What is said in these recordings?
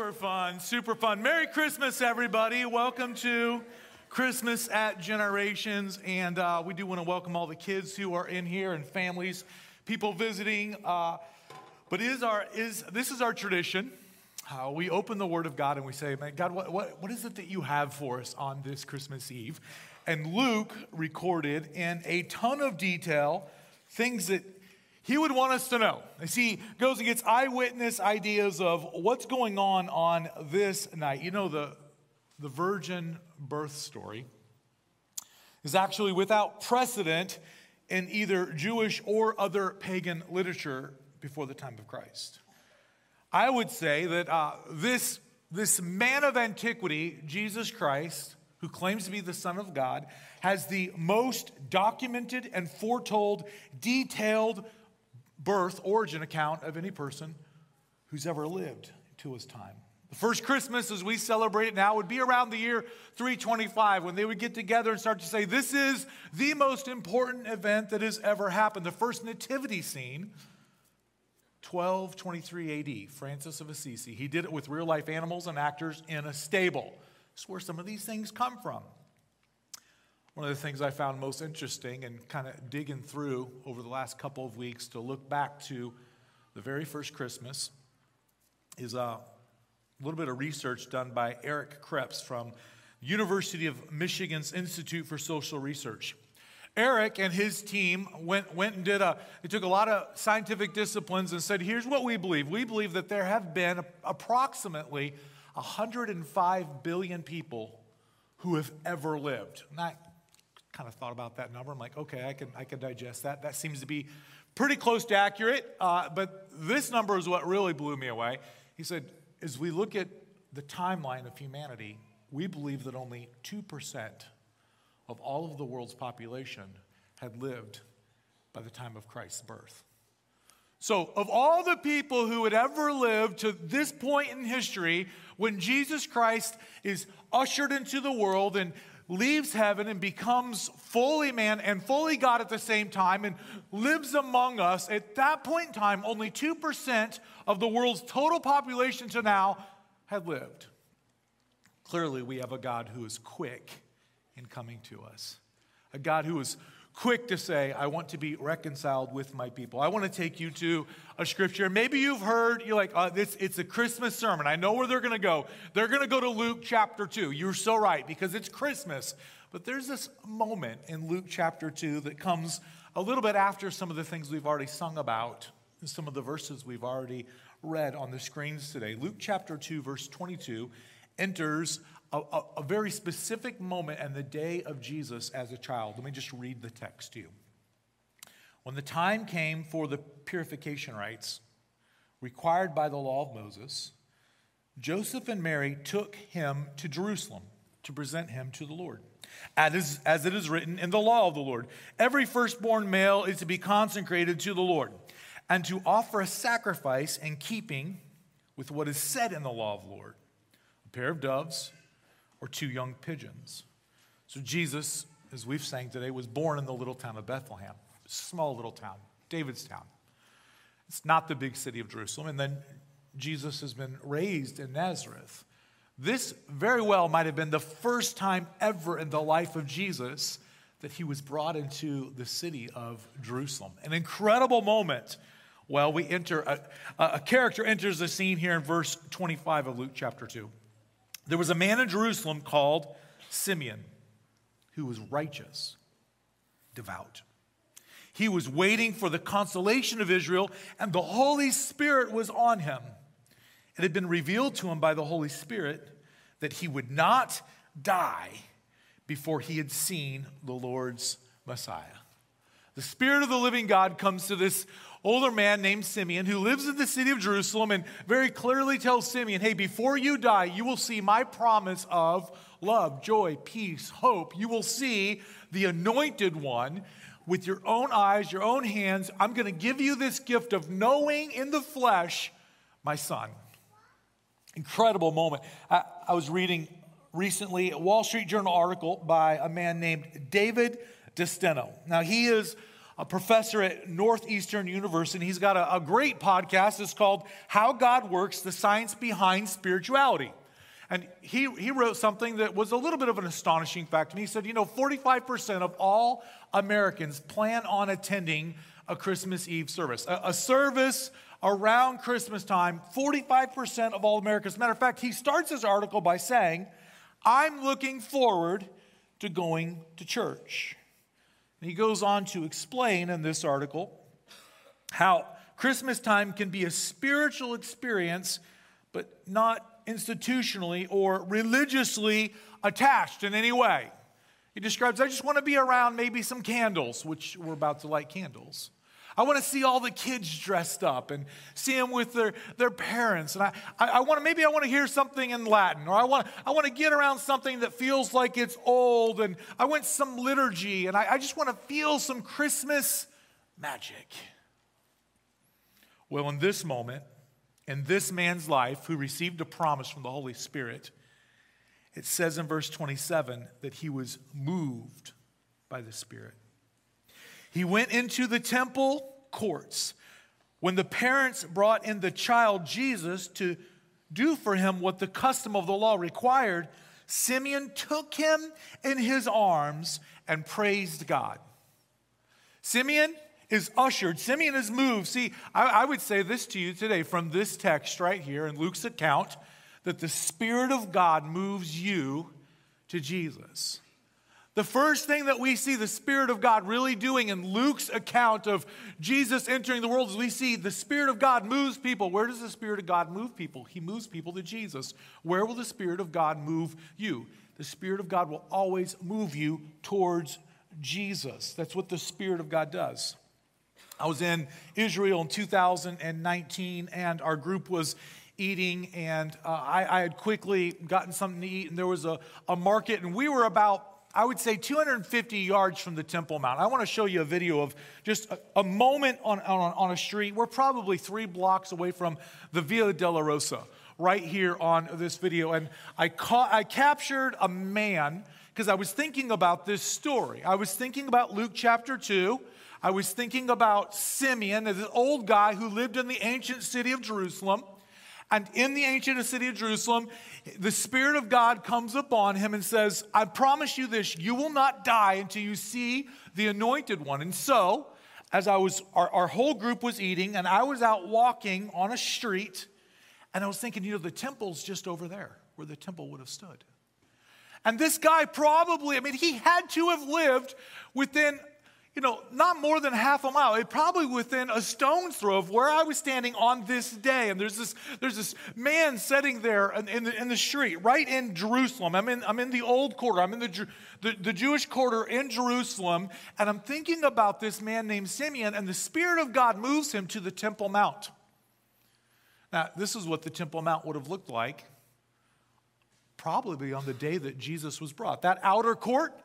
Super fun, super fun. Merry Christmas, everybody. Welcome to Christmas at Generations. And uh, we do want to welcome all the kids who are in here and families, people visiting. Uh, but is our, is, this is our tradition. Uh, we open the Word of God and we say, Man, God, what, what, what is it that you have for us on this Christmas Eve? And Luke recorded in a ton of detail things that he would want us to know. As he goes and gets eyewitness ideas of what's going on on this night. You know, the, the virgin birth story is actually without precedent in either Jewish or other pagan literature before the time of Christ. I would say that uh, this, this man of antiquity, Jesus Christ, who claims to be the Son of God, has the most documented and foretold, detailed birth, origin account of any person who's ever lived to his time. The first Christmas, as we celebrate it now, would be around the year 325 when they would get together and start to say, This is the most important event that has ever happened. The first nativity scene, 1223 AD, Francis of Assisi. He did it with real life animals and actors in a stable. That's where some of these things come from. One of the things I found most interesting and kind of digging through over the last couple of weeks to look back to the very first Christmas is uh, a little bit of research done by Eric Krebs from University of Michigan's Institute for Social Research. Eric and his team went, went and did a, they took a lot of scientific disciplines and said, here's what we believe. We believe that there have been approximately 105 billion people who have ever lived. Not kind of thought about that number. I'm like, okay, I can, I can digest that. That seems to be pretty close to accurate. Uh, but this number is what really blew me away. He said, as we look at the timeline of humanity, we believe that only 2% of all of the world's population had lived by the time of Christ's birth. So, of all the people who had ever lived to this point in history, when Jesus Christ is ushered into the world and leaves heaven and becomes fully man and fully God at the same time and lives among us, at that point in time, only 2% of the world's total population to now had lived. Clearly, we have a God who is quick in coming to us, a God who is quick to say, I want to be reconciled with my people. I want to take you to a scripture. Maybe you've heard, you're like, uh, this, it's a Christmas sermon. I know where they're going to go. They're going to go to Luke chapter 2. You're so right, because it's Christmas. But there's this moment in Luke chapter 2 that comes a little bit after some of the things we've already sung about, some of the verses we've already read on the screens today. Luke chapter 2, verse 22, enters a, a, a very specific moment and the day of Jesus as a child. Let me just read the text to you. When the time came for the purification rites required by the law of Moses, Joseph and Mary took him to Jerusalem to present him to the Lord. As, as it is written in the law of the Lord, every firstborn male is to be consecrated to the Lord and to offer a sacrifice in keeping with what is said in the law of the Lord a pair of doves or two young pigeons. So Jesus, as we've sang today, was born in the little town of Bethlehem, small little town, David's town. It's not the big city of Jerusalem. And then Jesus has been raised in Nazareth. This very well might have been the first time ever in the life of Jesus that he was brought into the city of Jerusalem. An incredible moment. Well, we enter, a, a character enters the scene here in verse 25 of Luke chapter 2. There was a man in Jerusalem called Simeon who was righteous, devout. He was waiting for the consolation of Israel, and the Holy Spirit was on him. It had been revealed to him by the Holy Spirit that he would not die before he had seen the Lord's Messiah. The Spirit of the living God comes to this older man named Simeon who lives in the city of Jerusalem and very clearly tells Simeon, hey, before you die, you will see my promise of love, joy, peace, hope. You will see the anointed one with your own eyes, your own hands. I'm going to give you this gift of knowing in the flesh my son. Incredible moment. I, I was reading recently a Wall Street Journal article by a man named David DeSteno. Now, he is a professor at Northeastern University. And he's got a, a great podcast. It's called How God Works The Science Behind Spirituality. And he, he wrote something that was a little bit of an astonishing fact. And he said, you know, 45% of all Americans plan on attending a Christmas Eve service. A, a service around Christmas time, 45% of all Americans. Matter of fact, he starts his article by saying, I'm looking forward to going to church. He goes on to explain in this article how Christmas time can be a spiritual experience, but not institutionally or religiously attached in any way. He describes, I just want to be around maybe some candles, which we're about to light candles. I want to see all the kids dressed up and see them with their, their parents. And I, I, I want to, maybe I want to hear something in Latin, or I want, I want to get around something that feels like it's old, and I want some liturgy, and I, I just want to feel some Christmas magic. Well, in this moment, in this man's life who received a promise from the Holy Spirit, it says in verse 27 that he was moved by the Spirit. He went into the temple courts when the parents brought in the child Jesus to do for him what the custom of the law required. Simeon took him in his arms and praised God. Simeon is ushered, Simeon is moved. See, I, I, would say this to you today from this text right here in Luke's account that the Spirit of God moves you to Jesus. The first thing that we see the Spirit of God really doing in Luke's account of Jesus entering the world is we see the Spirit of God moves people. Where does the Spirit of God move people? He moves people to Jesus. Where will the Spirit of God move you? The Spirit of God will always move you towards Jesus. That's what the Spirit of God does. I was in Israel in 2019, and our group was eating, and uh, I, I, had quickly gotten something to eat, and there was a, a market, and we were about I would say 250 yards from the Temple Mount. I want to show you a video of just a, a moment on, on, on, a street. We're probably three blocks away from the Via Dolorosa right here on this video. And I, ca- I captured a man because I was thinking about this story. I was thinking about Luke chapter 2. I was thinking about Simeon, this old guy who lived in the ancient city of Jerusalem. And in the ancient city of Jerusalem, the Spirit of God comes upon him and says, I promise you this, you will not die until you see the anointed one. And so, as I was, our, our whole group was eating, and I was out walking on a street, and I was thinking, you know, the temple's just over there where the temple would have stood. And this guy probably, I mean, he had to have lived within you know, not more than half a mile, it probably within a stone's throw of where I was standing on this day. And there's this, there's this man sitting there in, the, in the street, right in Jerusalem. I'm in, I'm in the old quarter, I'm in the, the, the Jewish quarter in Jerusalem, and I'm thinking about this man named Simeon, and the Spirit of God moves him to the Temple Mount. Now, this is what the Temple Mount would have looked like probably on the day that Jesus was brought. That outer court,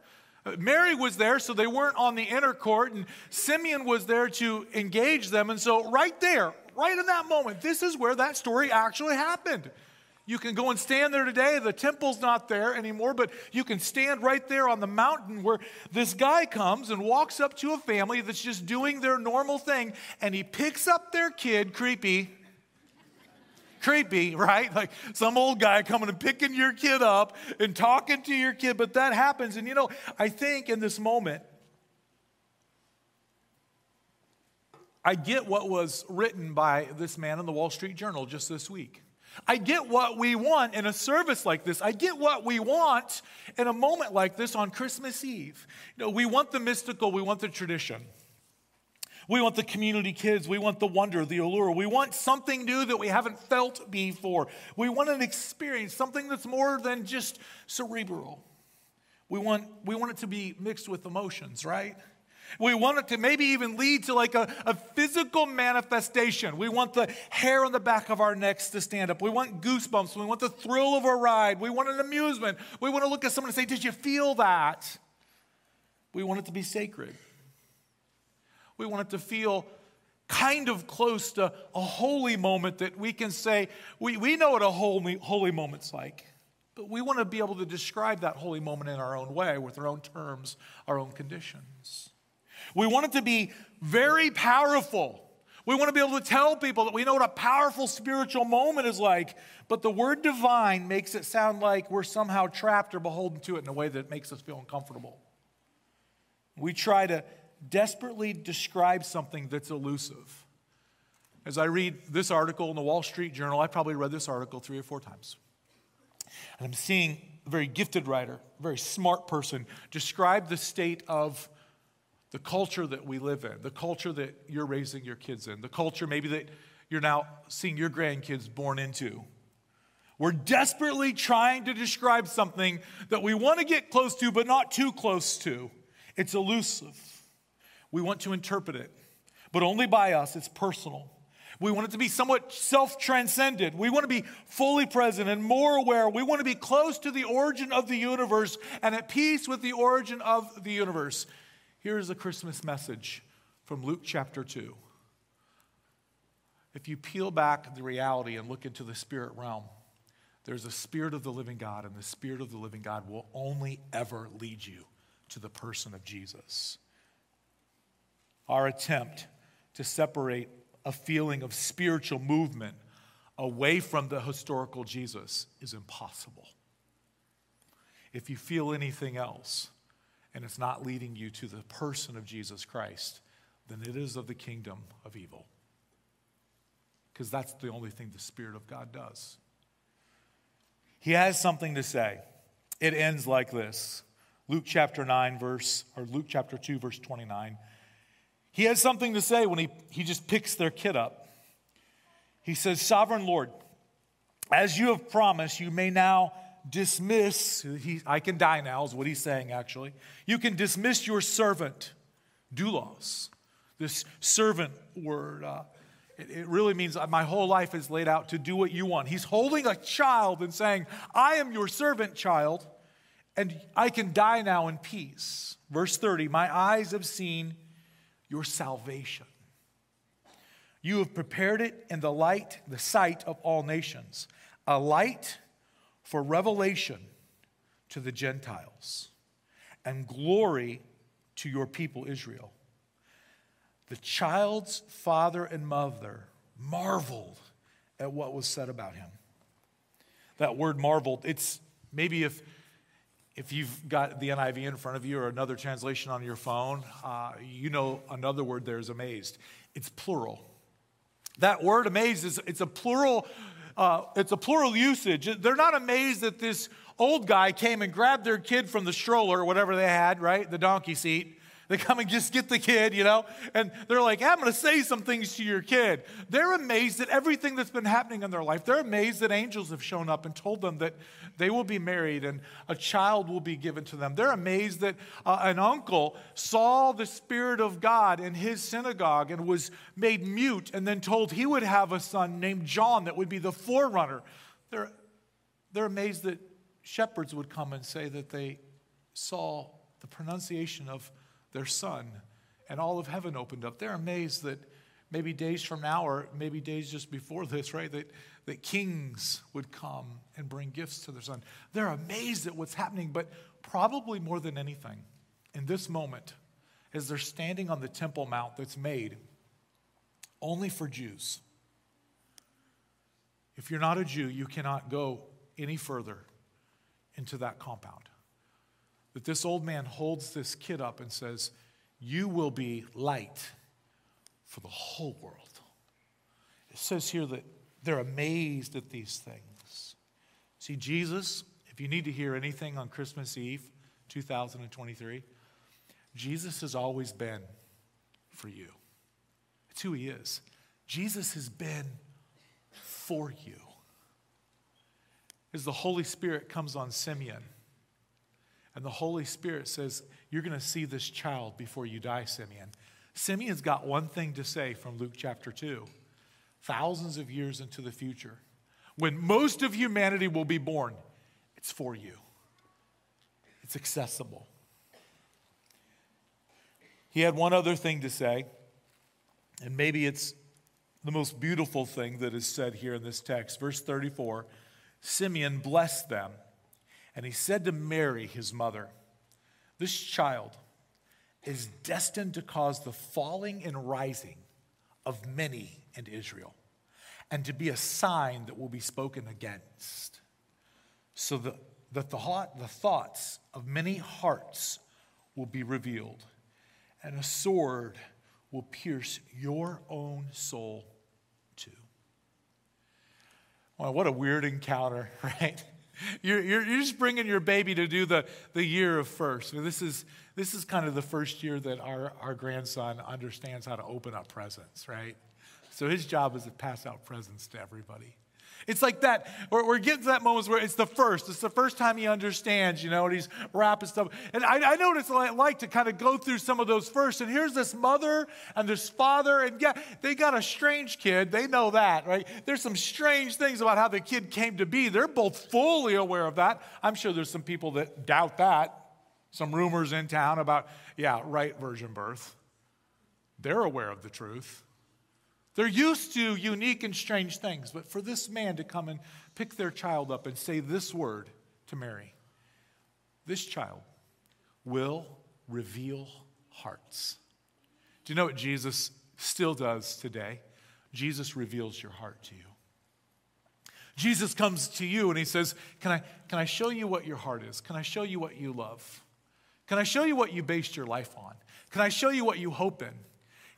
Mary was there, so they weren't on the inner court, and Simeon was there to engage them. And so, right there, right in that moment, this is where that story actually happened. You can go and stand there today. The temple's not there anymore, but you can stand right there on the mountain where this guy comes and walks up to a family that's just doing their normal thing, and he picks up their kid, creepy, creepy, right? Like some old guy coming and picking your kid up and talking to your kid, but that happens. And you know, I think in this moment, I get what was written by this man in the Wall Street Journal just this week. I get what we want in a service like this. I get what we want in a moment like this on Christmas Eve. You know, we want the mystical, we want the tradition. We want the community kids. We want the wonder, the allure. We want something new that we haven't felt before. We want an experience, something that's more than just cerebral. We want, we want it to be mixed with emotions, right? We want it to maybe even lead to like a, a physical manifestation. We want the hair on the back of our necks to stand up. We want goosebumps. We want the thrill of a ride. We want an amusement. We want to look at someone and say, Did you feel that? We want it to be sacred. We want it to feel kind of close to a holy moment that we can say, we, we know what a holy, holy moment's like, but we want to be able to describe that holy moment in our own way, with our own terms, our own conditions. We want it to be very powerful. We want to be able to tell people that we know what a powerful spiritual moment is like, but the word divine makes it sound like we're somehow trapped or beholden to it in a way that makes us feel uncomfortable. We try to desperately describe something that's elusive. As I read this article in the Wall Street Journal, I've probably read this article three or four times. And I'm seeing a very gifted writer, a very smart person, describe the state of the culture that we live in, the culture that you're raising your kids in, the culture maybe that you're now seeing your grandkids born into. We're desperately trying to describe something that we want to get close to, but not too close to. It's elusive. We want to interpret it, but only by us. It's personal. We want it to be somewhat self transcended. We want to be fully present and more aware. We want to be close to the origin of the universe and at peace with the origin of the universe. Here's a Christmas message from Luke chapter 2. If you peel back the reality and look into the spirit realm, there's a spirit of the living God, and the spirit of the living God will only ever lead you to the person of Jesus. Our attempt to separate a feeling of spiritual movement away from the historical Jesus is impossible. If you feel anything else and it's not leading you to the person of Jesus Christ, then it is of the kingdom of evil. Because that's the only thing the Spirit of God does. He has something to say. It ends like this Luke chapter 9, verse, or Luke chapter 2, verse 29. He has something to say when he, he just picks their kid up. He says, Sovereign Lord, as you have promised, you may now dismiss, he, I can die now, is what he's saying actually. You can dismiss your servant, doulos. This servant word, uh, it, it really means my whole life is laid out to do what you want. He's holding a child and saying, I am your servant child, and I can die now in peace. Verse 30 My eyes have seen your salvation. You have prepared it in the light, the sight of all nations, a light for revelation to the Gentiles and glory to your people Israel. The child's father and mother marveled at what was said about him. That word marveled, it's maybe if if you've got the NIV in front of you or another translation on your phone, uh, you know another word there is amazed. It's plural. That word amazed is it's a plural. Uh, it's a plural usage. They're not amazed that this old guy came and grabbed their kid from the stroller whatever they had, right, the donkey seat, they come and just get the kid, you know, and they're like, I'm going to say some things to your kid. They're amazed at everything that's been happening in their life. They're amazed that angels have shown up and told them that they will be married and a child will be given to them. They're amazed that uh, an uncle saw the Spirit of God in his synagogue and was made mute and then told he would have a son named John that would be the forerunner. They're, they're amazed that shepherds would come and say that they saw the pronunciation of their son, and all of heaven opened up. They're amazed that maybe days from now, or maybe days just before this, right, that, that kings would come and bring gifts to their son. They're amazed at what's happening, but probably more than anything, in this moment, as they're standing on the Temple Mount that's made only for Jews. If you're not a Jew, you cannot go any further into that compound that this old man holds this kid up and says, You will be light for the whole world. It says here that they're amazed at these things. See, Jesus, if you need to hear anything on Christmas Eve 2023, Jesus has always been for you. It's who he is. Jesus has been for you. As the Holy Spirit comes on Simeon, and the Holy Spirit says, You're going to see this child before you die, Simeon. Simeon's got one thing to say from Luke chapter 2 thousands of years into the future, when most of humanity will be born, it's for you, it's accessible. He had one other thing to say, and maybe it's the most beautiful thing that is said here in this text. Verse 34 Simeon blessed them and he said to Mary, his mother, This child is destined to cause the falling and rising of many in Israel, and to be a sign that will be spoken against, so that, that the, thought, the thoughts of many hearts will be revealed, and a sword will pierce your own soul too. Well, what a weird encounter, right? You're, you're, you're, just bringing your baby to do the, the year of first. This is, this is kind of the first year that our, our grandson understands how to open up presents, right? So his job is to pass out presents to everybody. It's like that. We're, getting to that moment where it's the first. It's the first time he understands, you know, and he's wrapping stuff. And I, I know what it's like to kind of go through some of those first. And here's this mother and this father, and yeah, they got a strange kid. They know that, right? There's some strange things about how the kid came to be. They're both fully aware of that. I'm sure there's some people that doubt that. Some rumors in town about, yeah, right virgin birth. They're aware of the truth. They're used to unique and strange things, but for this man to come and pick their child up and say this word to Mary, this child will reveal hearts. Do you know what Jesus still does today? Jesus reveals your heart to you. Jesus comes to you and he says, Can I, can I show you what your heart is? Can I show you what you love? Can I show you what you based your life on? Can I show you what you hope in?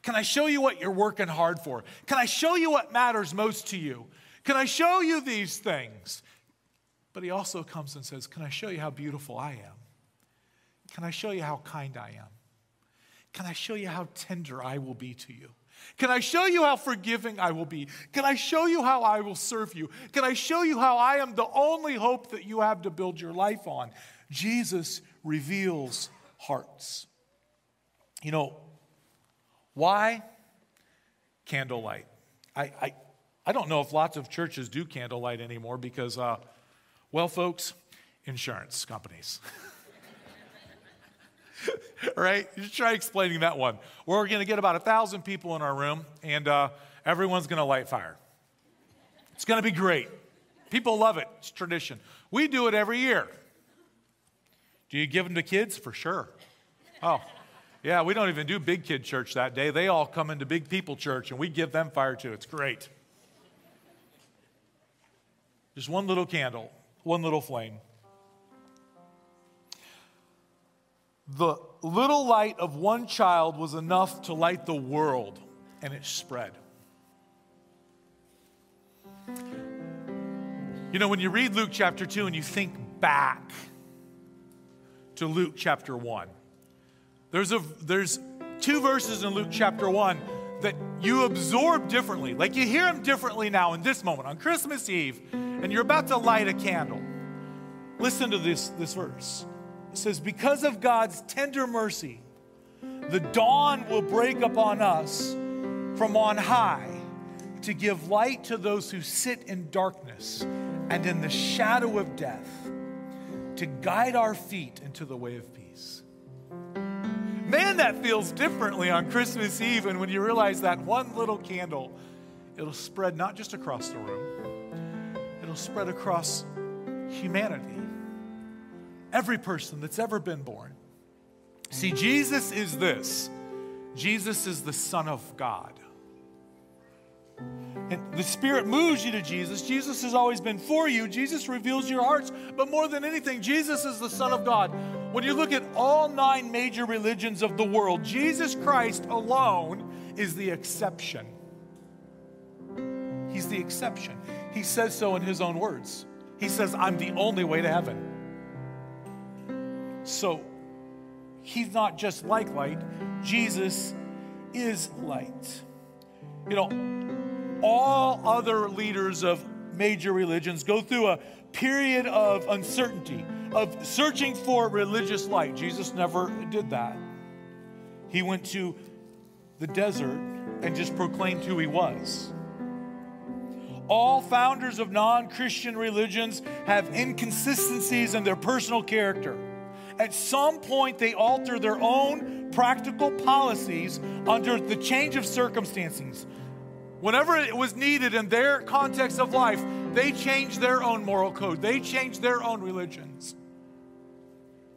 Can I show you what you're working hard for? Can I show you what matters most to you? Can I show you these things? But he also comes and says, Can I show you how beautiful I am? Can I show you how kind I am? Can I show you how tender I will be to you? Can I show you how forgiving I will be? Can I show you how I will serve you? Can I show you how I am the only hope that you have to build your life on? Jesus reveals hearts. You know, why? Candlelight. I, I, I don't know if lots of churches do candlelight anymore because, uh, well, folks, insurance companies. right? You try explaining that one. We're going to get about a thousand people in our room, and uh, everyone's going to light fire. It's going to be great. People love it. It's tradition. We do it every year. Do you give them to kids? For sure. Oh, yeah, we don't even do big kid church that day. They all come into big people church and we give them fire too. It's great. Just one little candle, one little flame. The little light of one child was enough to light the world, and it spread. You know, when you read Luke chapter 2 and you think back to Luke chapter 1, there's, a, there's two verses in Luke chapter 1 that you absorb differently. Like you hear them differently now in this moment, on Christmas Eve, and you're about to light a candle. Listen to this, this verse. It says, Because of God's tender mercy, the dawn will break upon us from on high to give light to those who sit in darkness and in the shadow of death, to guide our feet into the way of peace. Man, that feels differently on Christmas Eve. And when you realize that one little candle, it'll spread not just across the room, it'll spread across humanity. Every person that's ever been born. See, Jesus is this Jesus is the Son of God. And the Spirit moves you to Jesus. Jesus has always been for you. Jesus reveals your hearts. But more than anything, Jesus is the Son of God. When you look at all nine major religions of the world, Jesus Christ alone is the exception. He's the exception. He says so in his own words. He says, I'm the only way to heaven. So he's not just like light, Jesus is light. You know, all other leaders of major religions go through a period of uncertainty of searching for religious light. Jesus never did that. He went to the desert and just proclaimed who he was. All founders of non Christian religions have inconsistencies in their personal character. At some point, they alter their own practical policies under the change of circumstances. Whenever it was needed in their context of life, they changed their own moral code, they changed their own religions.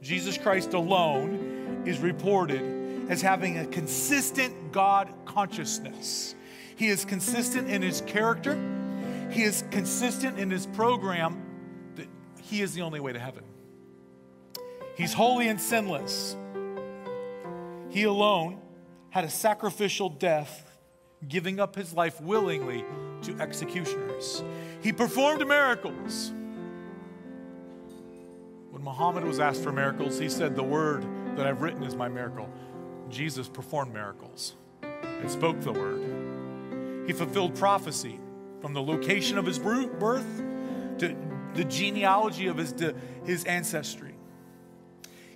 Jesus Christ alone is reported as having a consistent God consciousness. He is consistent in his character, he is consistent in his program that he is the only way to heaven. He's holy and sinless. He alone had a sacrificial death, giving up his life willingly to executioners. He performed miracles. When Muhammad was asked for miracles, he said, The word that I've written is my miracle. Jesus performed miracles and spoke the word. He fulfilled prophecy from the location of his birth to the genealogy of his, his ancestry.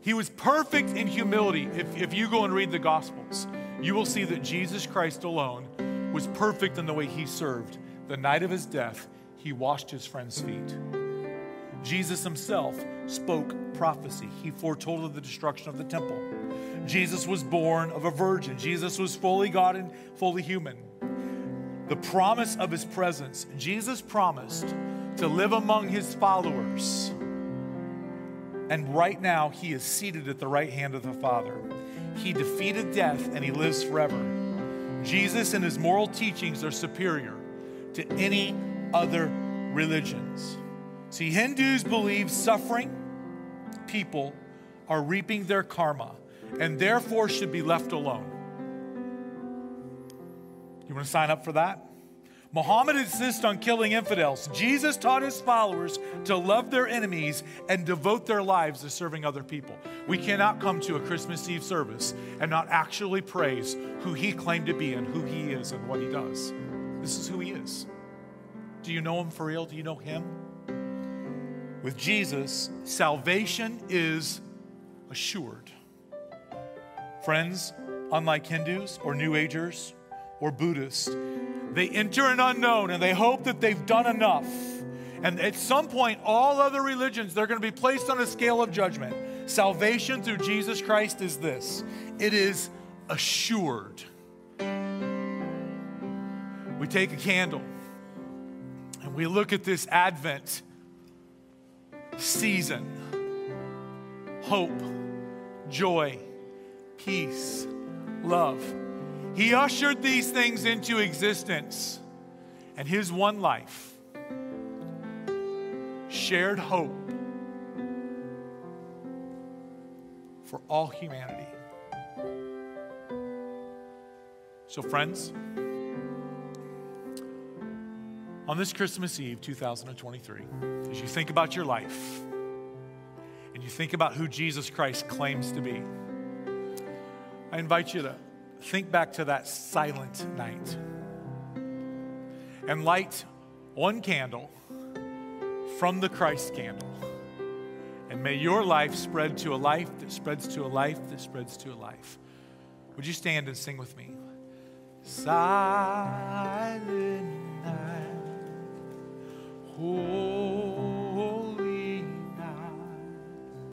He was perfect in humility. If, if you go and read the Gospels, you will see that Jesus Christ alone was perfect in the way he served. The night of his death, he washed his friends' feet. Jesus himself spoke prophecy. He foretold of the destruction of the temple. Jesus was born of a virgin. Jesus was fully God and fully human. The promise of his presence. Jesus promised to live among his followers. And right now, he is seated at the right hand of the Father. He defeated death and he lives forever. Jesus and his moral teachings are superior to any other religions. See, Hindus believe suffering people are reaping their karma and therefore should be left alone. You want to sign up for that? Muhammad insists on killing infidels. Jesus taught his followers to love their enemies and devote their lives to serving other people. We cannot come to a Christmas Eve service and not actually praise who he claimed to be and who he is and what he does. This is who he is. Do you know him for real? Do you know him? With Jesus, salvation is assured. Friends, unlike Hindus or New Agers or Buddhists, they enter an unknown and they hope that they've done enough. And at some point, all other religions, they're going to be placed on a scale of judgment. Salvation through Jesus Christ is this it is assured. We take a candle we look at this Advent season hope, joy, peace, love. He ushered these things into existence, and his one life shared hope for all humanity. So, friends, on this Christmas Eve 2023, as you think about your life and you think about who Jesus Christ claims to be, I invite you to think back to that silent night and light one candle from the Christ candle. And may your life spread to a life that spreads to a life that spreads to a life. Would you stand and sing with me? Silent. Oh.